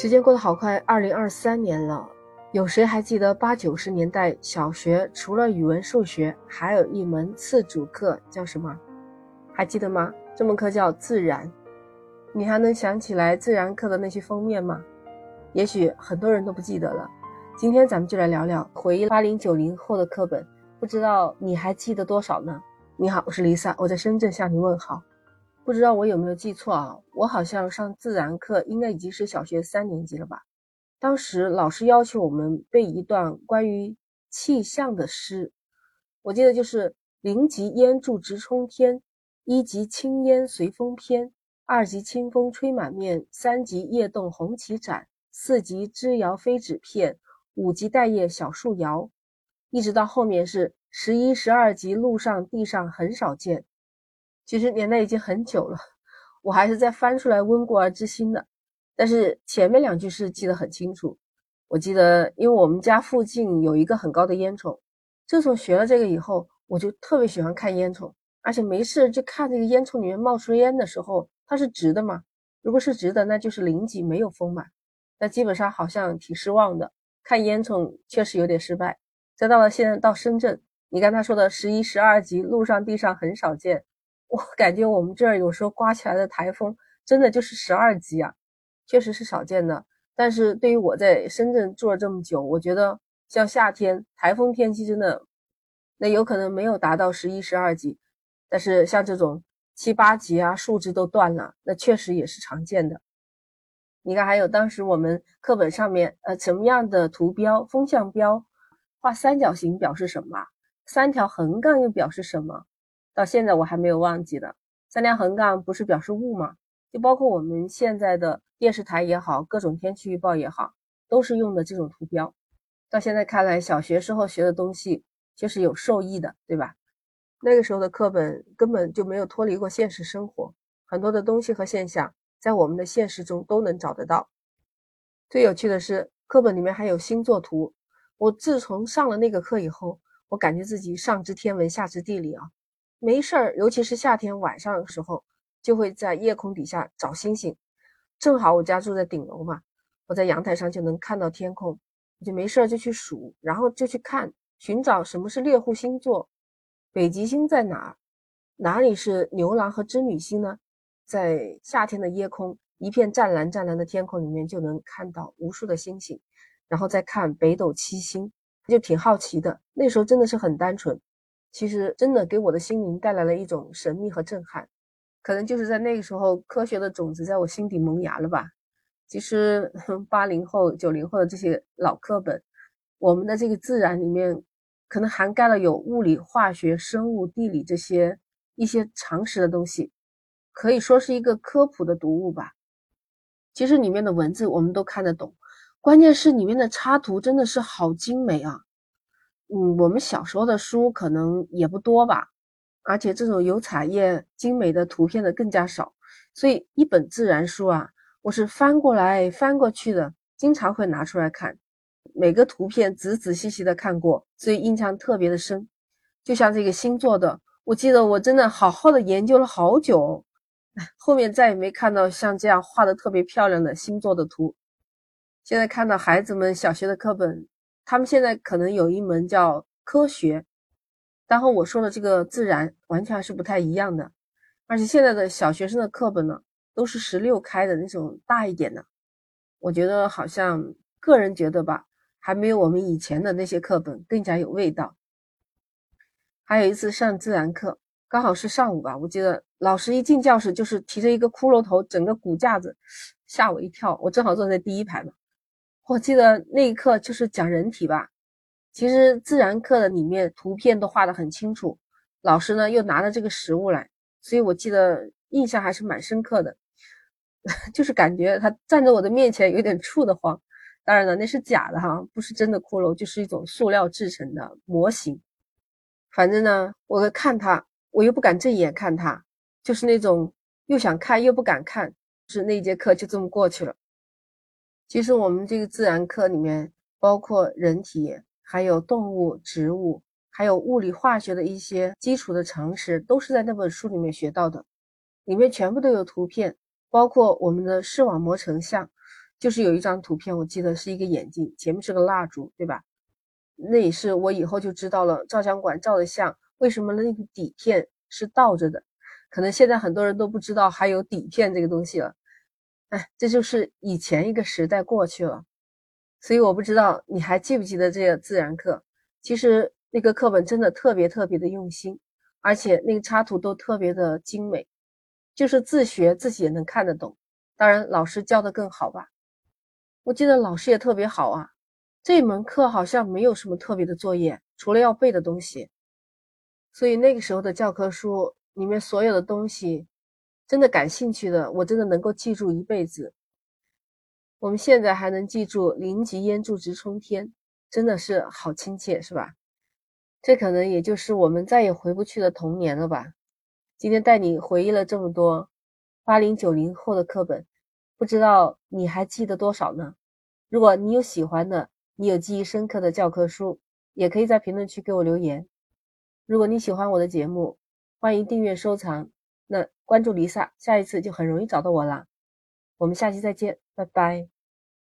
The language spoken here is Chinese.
时间过得好快，二零二三年了。有谁还记得八九十年代小学除了语文、数学，还有一门次主课叫什么？还记得吗？这门课叫自然。你还能想起来自然课的那些封面吗？也许很多人都不记得了。今天咱们就来聊聊回忆八零九零后的课本，不知道你还记得多少呢？你好，我是 Lisa，我在深圳向你问好。不知道我有没有记错啊？我好像上自然课应该已经是小学三年级了吧？当时老师要求我们背一段关于气象的诗，我记得就是“零级烟柱直冲天，一级青烟随风偏，二级清风吹满面，三级叶动红旗展，四级枝摇飞纸片，五级带叶小树摇”，一直到后面是“十一、十二级路上地上很少见”。其实年代已经很久了，我还是在翻出来温故而知新的。但是前面两句是记得很清楚。我记得，因为我们家附近有一个很高的烟囱，自从学了这个以后，我就特别喜欢看烟囱，而且没事就看这个烟囱里面冒出烟的时候，它是直的嘛？如果是直的，那就是零级没有丰满，那基本上好像挺失望的。看烟囱确实有点失败。再到了现在到深圳，你刚才说的十一、十二级路上地上很少见。我感觉我们这儿有时候刮起来的台风，真的就是十二级啊，确实是少见的。但是对于我在深圳住了这么久，我觉得像夏天台风天气真的，那有可能没有达到十一、十二级，但是像这种七八级啊，树枝都断了，那确实也是常见的。你看，还有当时我们课本上面，呃，什么样的图标？风向标画三角形表示什么？三条横杠又表示什么？到现在我还没有忘记的，三条横杠不是表示雾吗？就包括我们现在的电视台也好，各种天气预报也好，都是用的这种图标。到现在看来，小学时候学的东西确实有受益的，对吧？那个时候的课本根本就没有脱离过现实生活，很多的东西和现象在我们的现实中都能找得到。最有趣的是，课本里面还有星座图。我自从上了那个课以后，我感觉自己上知天文，下知地理啊。没事儿，尤其是夏天晚上的时候，就会在夜空底下找星星。正好我家住在顶楼嘛，我在阳台上就能看到天空，我就没事儿就去数，然后就去看，寻找什么是猎户星座，北极星在哪？哪里是牛郎和织女星呢？在夏天的夜空，一片湛蓝湛蓝的天空里面，就能看到无数的星星，然后再看北斗七星，就挺好奇的。那时候真的是很单纯。其实真的给我的心灵带来了一种神秘和震撼，可能就是在那个时候，科学的种子在我心底萌芽了吧。其实八零后、九零后的这些老课本，我们的这个自然里面，可能涵盖了有物理、化学、生物、地理这些一些常识的东西，可以说是一个科普的读物吧。其实里面的文字我们都看得懂，关键是里面的插图真的是好精美啊。嗯，我们小时候的书可能也不多吧，而且这种有彩页、精美的图片的更加少，所以一本自然书啊，我是翻过来翻过去的，经常会拿出来看，每个图片仔仔细细的看过，所以印象特别的深。就像这个星座的，我记得我真的好好的研究了好久，后面再也没看到像这样画的特别漂亮的星座的图。现在看到孩子们小学的课本。他们现在可能有一门叫科学，但和我说的这个自然完全是不太一样的。而且现在的小学生的课本呢，都是十六开的那种大一点的。我觉得好像个人觉得吧，还没有我们以前的那些课本更加有味道。还有一次上自然课，刚好是上午吧，我记得老师一进教室就是提着一个骷髅头，整个骨架子，吓我一跳。我正好坐在第一排嘛。我记得那一课就是讲人体吧，其实自然课的里面图片都画得很清楚，老师呢又拿了这个实物来，所以我记得印象还是蛮深刻的，就是感觉他站在我的面前有点怵得慌。当然了，那是假的哈，不是真的骷髅，就是一种塑料制成的模型。反正呢，我看他，我又不敢正眼看他，就是那种又想看又不敢看，是那节课就这么过去了。其实我们这个自然课里面，包括人体、还有动物、植物，还有物理化学的一些基础的常识，都是在那本书里面学到的。里面全部都有图片，包括我们的视网膜成像。就是有一张图片，我记得是一个眼睛，前面是个蜡烛，对吧？那也是我以后就知道了，照相馆照的相为什么那个底片是倒着的？可能现在很多人都不知道还有底片这个东西了。哎，这就是以前一个时代过去了。所以我不知道你还记不记得这个自然课？其实那个课本真的特别特别的用心，而且那个插图都特别的精美，就是自学自己也能看得懂。当然老师教的更好吧。我记得老师也特别好啊，这门课好像没有什么特别的作业，除了要背的东西。所以那个时候的教科书里面所有的东西，真的感兴趣的，我真的能够记住一辈子。我们现在还能记住“林极烟柱直冲天”，真的是好亲切，是吧？这可能也就是我们再也回不去的童年了吧。今天带你回忆了这么多八零九零后的课本。不知道你还记得多少呢？如果你有喜欢的，你有记忆深刻的教科书，也可以在评论区给我留言。如果你喜欢我的节目，欢迎订阅收藏。那关注丽萨，下一次就很容易找到我啦。我们下期再见，拜拜。